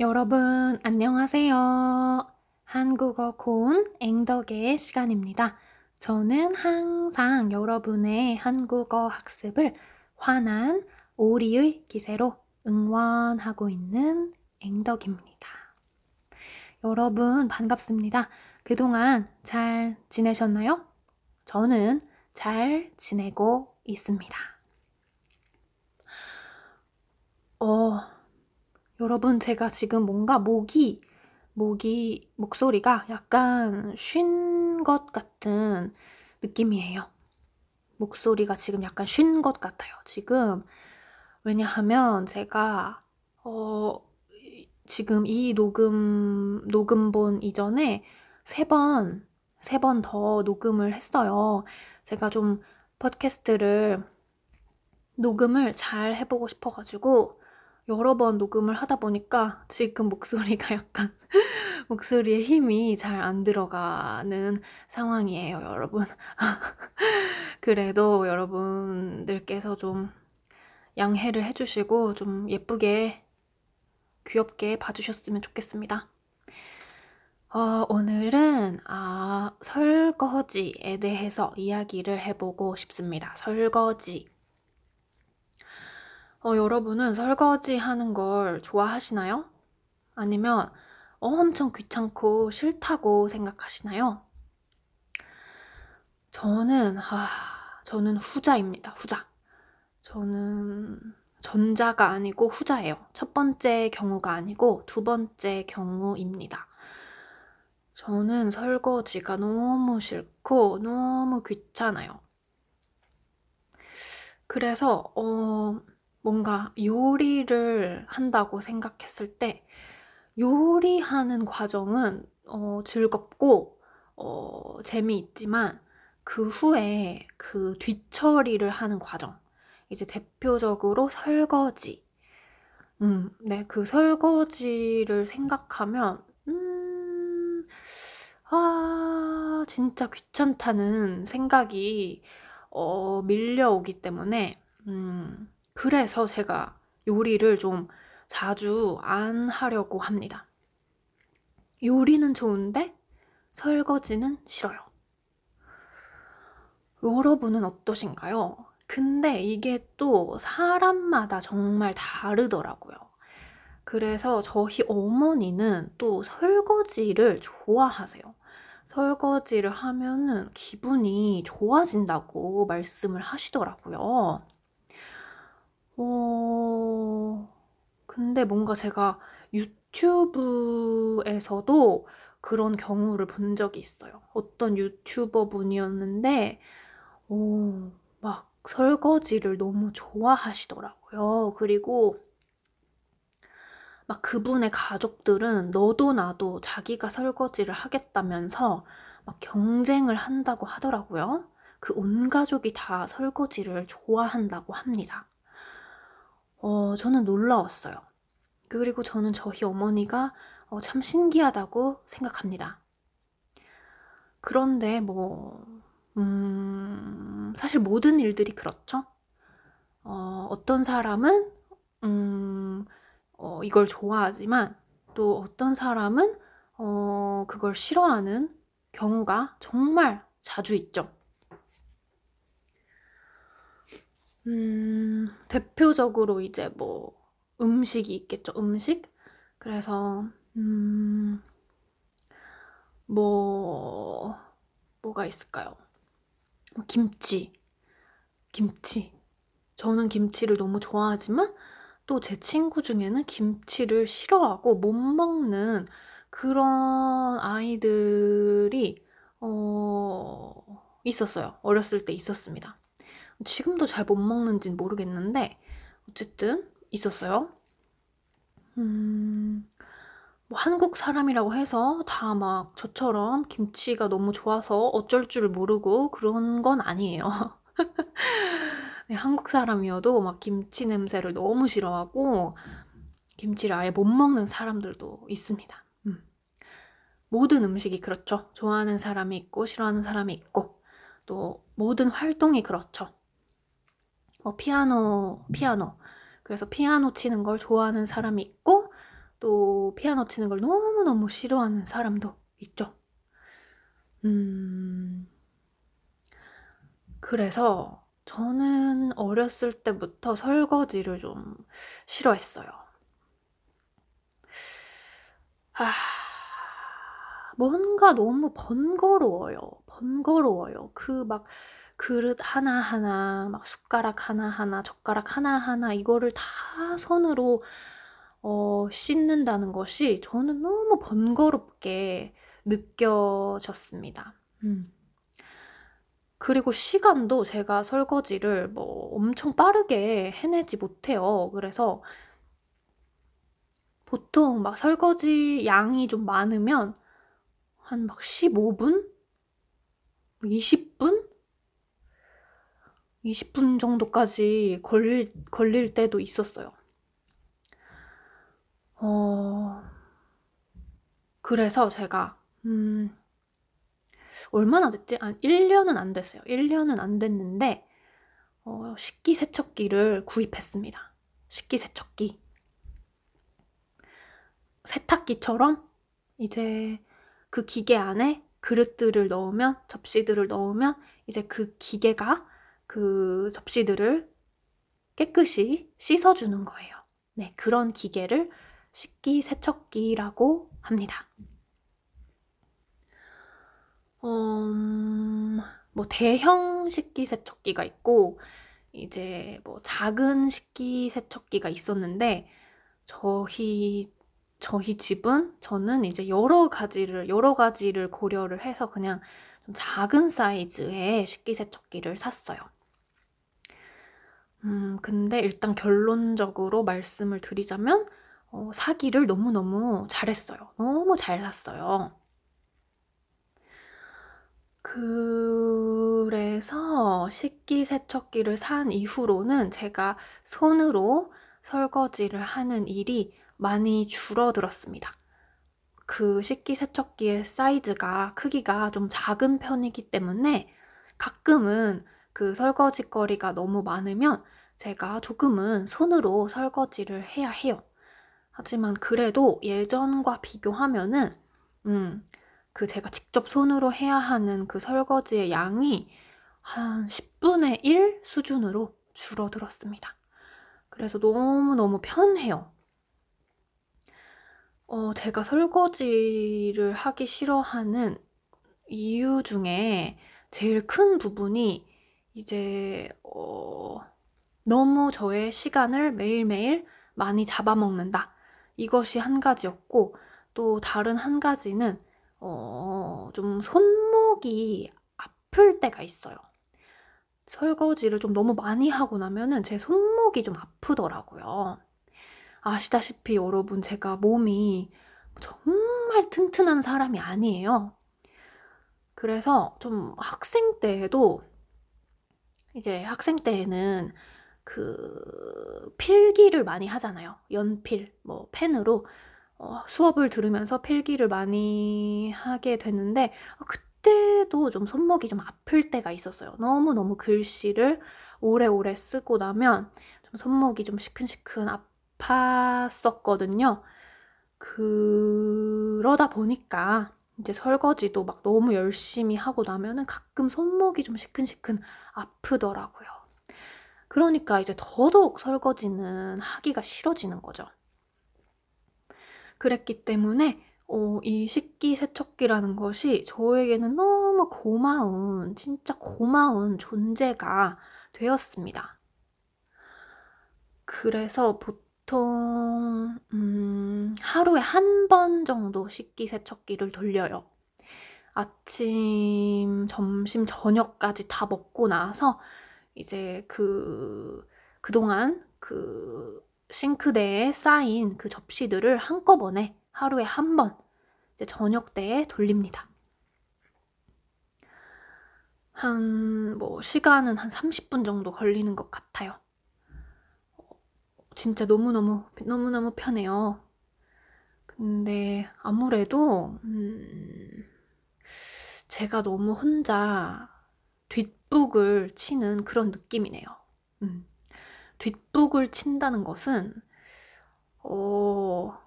여러분, 안녕하세요. 한국어 콘 앵덕의 시간입니다. 저는 항상 여러분의 한국어 학습을 환한 오리의 기세로 응원하고 있는 앵덕입니다. 여러분, 반갑습니다. 그동안 잘 지내셨나요? 저는 잘 지내고 있습니다. 어, 여러분, 제가 지금 뭔가 목이, 목이, 목소리가 약간 쉰 것 같은 느낌이에요. 목소리가 지금 약간 쉰 것 같아요. 지금. 왜냐하면 제가, 어, 지금 이 녹음, 녹음본 이전에 세 번, 세 번 더 녹음을 했어요. 제가 좀 팟캐스트를 녹음을 잘 해보고 싶어가지고 여러 번 녹음을 하다 보니까 지금 목소리가 약간 목소리에 힘이 잘 안 들어가는 상황이에요, 여러분. 그래도 여러분들께서 좀 양해를 해주시고 좀 예쁘게 귀엽게 봐주셨으면 좋겠습니다. 어, 오늘은 아, 설거지에 대해서 이야기를 해보고 싶습니다. 설거지. 어, 여러분은 설거지 하는 걸 좋아하시나요? 아니면 엄청 귀찮고 싫다고 생각하시나요? 저는, 아, 저는 후자입니다. 후자. 저는 전자가 아니고 후자예요. 첫 번째 경우가 아니고 두 번째 경우입니다. 저는 설거지가 너무 싫고 너무 귀찮아요. 그래서, 어, 뭔가 요리를 한다고 생각했을 때 요리하는 과정은 어, 즐겁고 어, 재미있지만 그 후에 그 뒤처리를 하는 과정 이제 대표적으로 설거지. 음, 네, 그 설거지를 생각하면 음, 아, 진짜 귀찮다는 생각이 어, 밀려오기 때문에 음, 그래서 제가 요리를 좀 자주 안 하려고 합니다. 요리는 좋은데 설거지는 싫어요. 여러분은 어떠신가요? 근데 이게 또 사람마다 정말 다르더라고요. 그래서 저희 어머니는 또 설거지를 좋아하세요. 설거지를 하면은 기분이 좋아진다고 말씀을 하시더라고요. 어, 근데 뭔가 제가 유튜브에서도 그런 경우를 본 적이 있어요. 어떤 유튜버 분이었는데, 오, 막 설거지를 너무 좋아하시더라고요. 그리고 막 그분의 가족들은 너도 나도 자기가 설거지를 하겠다면서 막 경쟁을 한다고 하더라고요. 그 온 가족이 다 설거지를 좋아한다고 합니다. 어, 저는 놀라웠어요. 그리고 저는 저희 어머니가 어, 참 신기하다고 생각합니다. 그런데 뭐, 음, 사실 모든 일들이 그렇죠. 어, 어떤 사람은, 음, 어, 이걸 좋아하지만 또 어떤 사람은, 어, 그걸 싫어하는 경우가 정말 자주 있죠. 음, 대표적으로 이제 뭐 음식이 있겠죠. 음식. 그래서 음, 뭐 뭐가 있을까요? 뭐 김치. 김치. 저는 김치를 너무 좋아하지만 또 제 친구 중에는 김치를 싫어하고 못 먹는 그런 아이들이 어, 있었어요. 어렸을 때 있었습니다. 지금도 잘 못 먹는지는 모르겠는데 어쨌든 있었어요. 음, 뭐 한국 사람이라고 해서 다 막 저처럼 김치가 너무 좋아서 어쩔 줄 모르고 그런 건 아니에요. 네, 한국 사람이어도 막 김치 냄새를 너무 싫어하고 김치를 아예 못 먹는 사람들도 있습니다. 음. 모든 음식이 그렇죠. 좋아하는 사람이 있고 싫어하는 사람이 있고 또 모든 활동이 그렇죠. 뭐 피아노, 피아노. 그래서 피아노 치는 걸 좋아하는 사람이 있고 또또 피아노 치는 걸 너무너무 싫어하는 사람도 있죠. 음, 그래서 저는 어렸을 때부터 설거지를 좀 싫어했어요. 아, 뭔가 너무 번거로워요. 번거로워요. 그 막 그릇 하나하나, 막 숟가락 하나하나, 젓가락 하나하나 이거를 다 손으로 어, 씻는다는 것이 저는 너무 번거롭게 느껴졌습니다. 음. 그리고 시간도 제가 설거지를 뭐 엄청 빠르게 해내지 못해요. 그래서 보통 막 설거지 양이 좀 많으면 한 막 15분? 20분? 20분 정도까지 걸릴, 걸릴 때도 있었어요. 어, 그래서 제가, 음, 얼마나 됐지? 한 1년은 안 됐어요. 1년은 안 됐는데, 어, 식기 세척기를 구입했습니다. 식기 세척기. 세탁기처럼 이제 그 기계 안에 그릇들을 넣으면, 접시들을 넣으면, 이제 그 기계가 그 접시들을 깨끗이 씻어주는 거예요. 네, 그런 기계를 식기 세척기라고 합니다. 음, 뭐 대형 식기 세척기가 있고 이제 뭐 작은 식기 세척기가 있었는데 저희 저희 집은 저는 이제 여러 가지를 여러 가지를 고려를 해서 그냥 좀 작은 사이즈의 식기 세척기를 샀어요. 음, 근데 일단 결론적으로 말씀을 드리자면 어, 사기를 너무너무 잘했어요. 너무 잘 샀어요. 그래서 식기 세척기를 산 이후로는 제가 손으로 설거지를 하는 일이 많이 줄어들었습니다. 그 식기 세척기의 사이즈가, 크기가 좀 작은 편이기 때문에 가끔은 그 설거지거리가 너무 많으면 제가 조금은 손으로 설거지를 해야 해요. 하지만 그래도 예전과 비교하면은, 음, 그 제가 직접 손으로 해야 하는 그 설거지의 양이 한 10분의 1 수준으로 줄어들었습니다. 그래서 너무너무 편해요. 어, 제가 설거지를 하기 싫어하는 이유 중에 제일 큰 부분이 이제, 어, 너무 저의 시간을 매일매일 많이 잡아먹는다. 이것이 한 가지였고, 또 다른 한 가지는 어, 좀 손목이 아플 때가 있어요. 설거지를 좀 너무 많이 하고 나면은 제 손목이 좀 아프더라고요. 아시다시피 여러분 제가 몸이 정말 튼튼한 사람이 아니에요. 그래서 좀 학생 때에도 이제 학생 때에는 그 필기를 많이 하잖아요. 연필, 뭐 펜으로 어, 수업을 들으면서 필기를 많이 하게 됐는데 어, 그때도 좀 손목이 좀 아플 때가 있었어요. 너무 너무 글씨를 오래오래 쓰고 나면 좀 손목이 좀 시큰시큰 아팠었거든요. 그러다 보니까 이제 설거지도 막 너무 열심히 하고 나면은 가끔 손목이 좀 시큰시큰 아프더라고요. 그러니까 이제 더더욱 설거지는 하기가 싫어지는 거죠. 그랬기 때문에 어, 이 식기 세척기라는 것이 저에게는 너무 고마운, 진짜 고마운 존재가 되었습니다. 그래서 보통, 음, 하루에 한 번 정도 식기 세척기를 돌려요. 아침, 점심, 저녁까지 다 먹고 나서 이제 그, 그동안 그 싱크대에 쌓인 그 접시들을 한꺼번에 하루에 한 번 이제 저녁 때에 돌립니다. 한, 뭐, 시간은 한 30분 정도 걸리는 것 같아요. 진짜 너무너무, 너무너무 편해요. 근데 아무래도, 음, 제가 너무 혼자 뒷북을 치는 그런 느낌이네요. 음. 뒷북을 친다는 것은 어,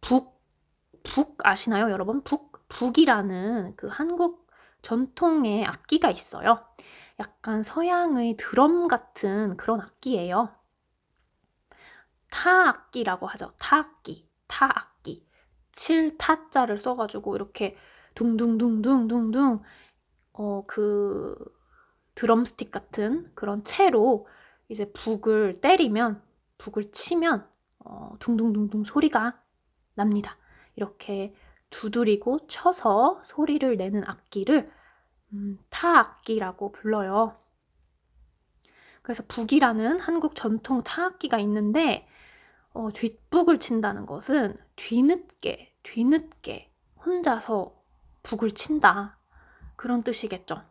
북, 북 아시나요, 여러분? 북, 북이라는 그 한국 전통의 악기가 있어요. 약간 서양의 드럼 같은 그런 악기예요. 타악기라고 하죠. 타악기, 타악기. 7타자를 써가지고 이렇게 둥둥둥둥둥둥 어, 그 드럼스틱 같은 그런 채로 이제 북을 때리면 북을 치면 어, 둥둥둥둥 소리가 납니다. 이렇게 두드리고 쳐서 소리를 내는 악기를 음, 타악기라고 불러요. 그래서 북이라는 한국 전통 타악기가 있는데 어, 뒷북을 친다는 것은 뒤늦게 뒤늦게 혼자서 북을 친다 그런 뜻이겠죠.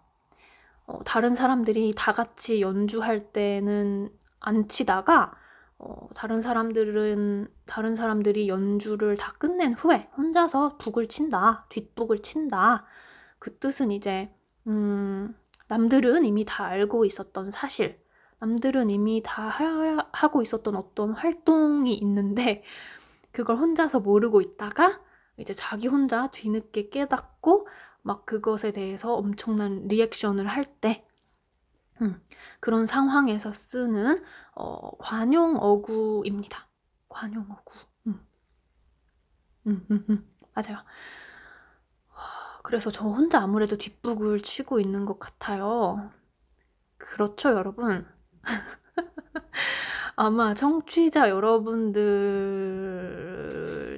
어, 다른 사람들이 다 같이 연주할 때는 안 치다가 어, 다른 사람들은 다른 사람들이 연주를 다 끝낸 후에 혼자서 북을 친다, 뒷북을 친다. 그 뜻은 이제 음, 남들은 이미 다 알고 있었던 사실, 남들은 이미 다 하, 하고 있었던 어떤 활동이 있는데 그걸 혼자서 모르고 있다가 이제 자기 혼자 뒤늦게 깨닫고 막 그것에 대해서 엄청난 리액션을 할 때, 음, 그런 상황에서 쓰는 어, 관용 어구입니다. 관용 어구. 음. 음, 음, 음. 맞아요. 그래서 저 혼자 아무래도 뒷북을 치고 있는 것 같아요. 그렇죠, 여러분? 아마 청취자 여러분들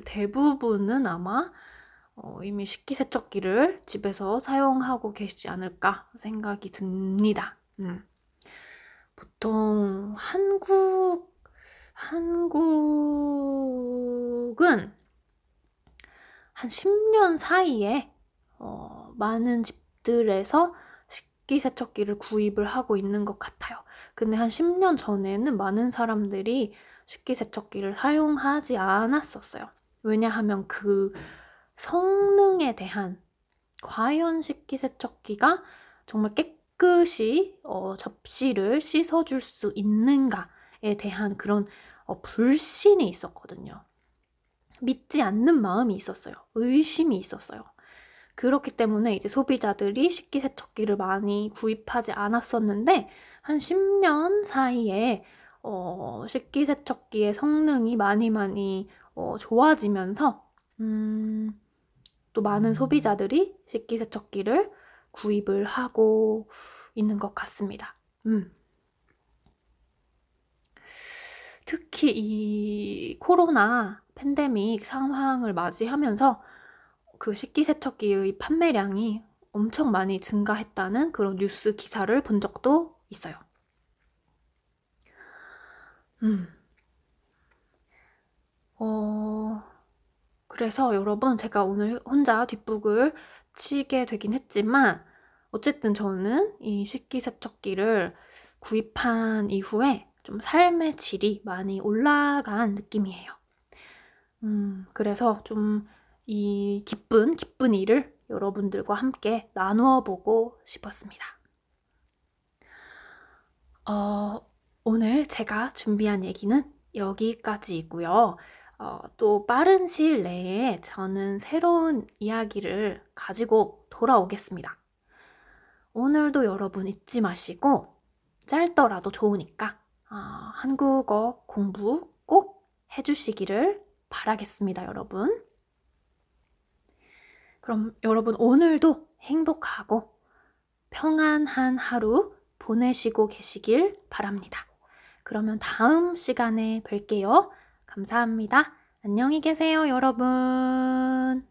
대부분은 아마 어, 이미 식기세척기를 집에서 사용하고 계시지 않을까 생각이 듭니다. 음. 보통 한국, 한국은 한 10년 사이에 어, 많은 집들에서 식기 세척기를 구입을 하고 있는 것 같아요. 근데 한 10년 전에는 많은 사람들이 식기 세척기를 사용하지 않았었어요. 왜냐하면 그 성능에 대한 과연 식기 세척기가 정말 깨끗이 어, 접시를 씻어줄 수 있는가에 대한 그런 어, 불신이 있었거든요. 믿지 않는 마음이 있었어요. 의심이 있었어요. 그렇기 때문에 이제 소비자들이 식기세척기를 많이 구입하지 않았었는데 한 10년 사이에 어, 식기세척기의 성능이 많이 많이 어, 좋아지면서 음, 또 많은 소비자들이 식기세척기를 구입을 하고 있는 것 같습니다. 음. 특히 이 코로나 팬데믹 상황을 맞이하면서 그 식기세척기의 판매량이 엄청 많이 증가했다는 그런 뉴스 기사를 본 적도 있어요. 음. 어, 그래서 여러분, 제가 오늘 혼자 뒷북을 치게 되긴 했지만, 어쨌든 저는 이 식기세척기를 구입한 이후에 좀 삶의 질이 많이 올라간 느낌이에요. 음, 그래서 좀 이 기쁜, 기쁜 일을 여러분들과 함께 나누어 보고 싶었습니다. 어, 오늘 제가 준비한 얘기는 여기까지이고요. 어, 또 빠른 시일 내에 저는 새로운 이야기를 가지고 돌아오겠습니다. 오늘도 여러분 잊지 마시고 짧더라도 좋으니까 어, 한국어 공부 꼭 해주시기를 바라겠습니다, 여러분. 그럼 여러분 오늘도 행복하고 평안한 하루 보내시고 계시길 바랍니다. 그러면 다음 시간에 뵐게요. 감사합니다. 안녕히 계세요, 여러분.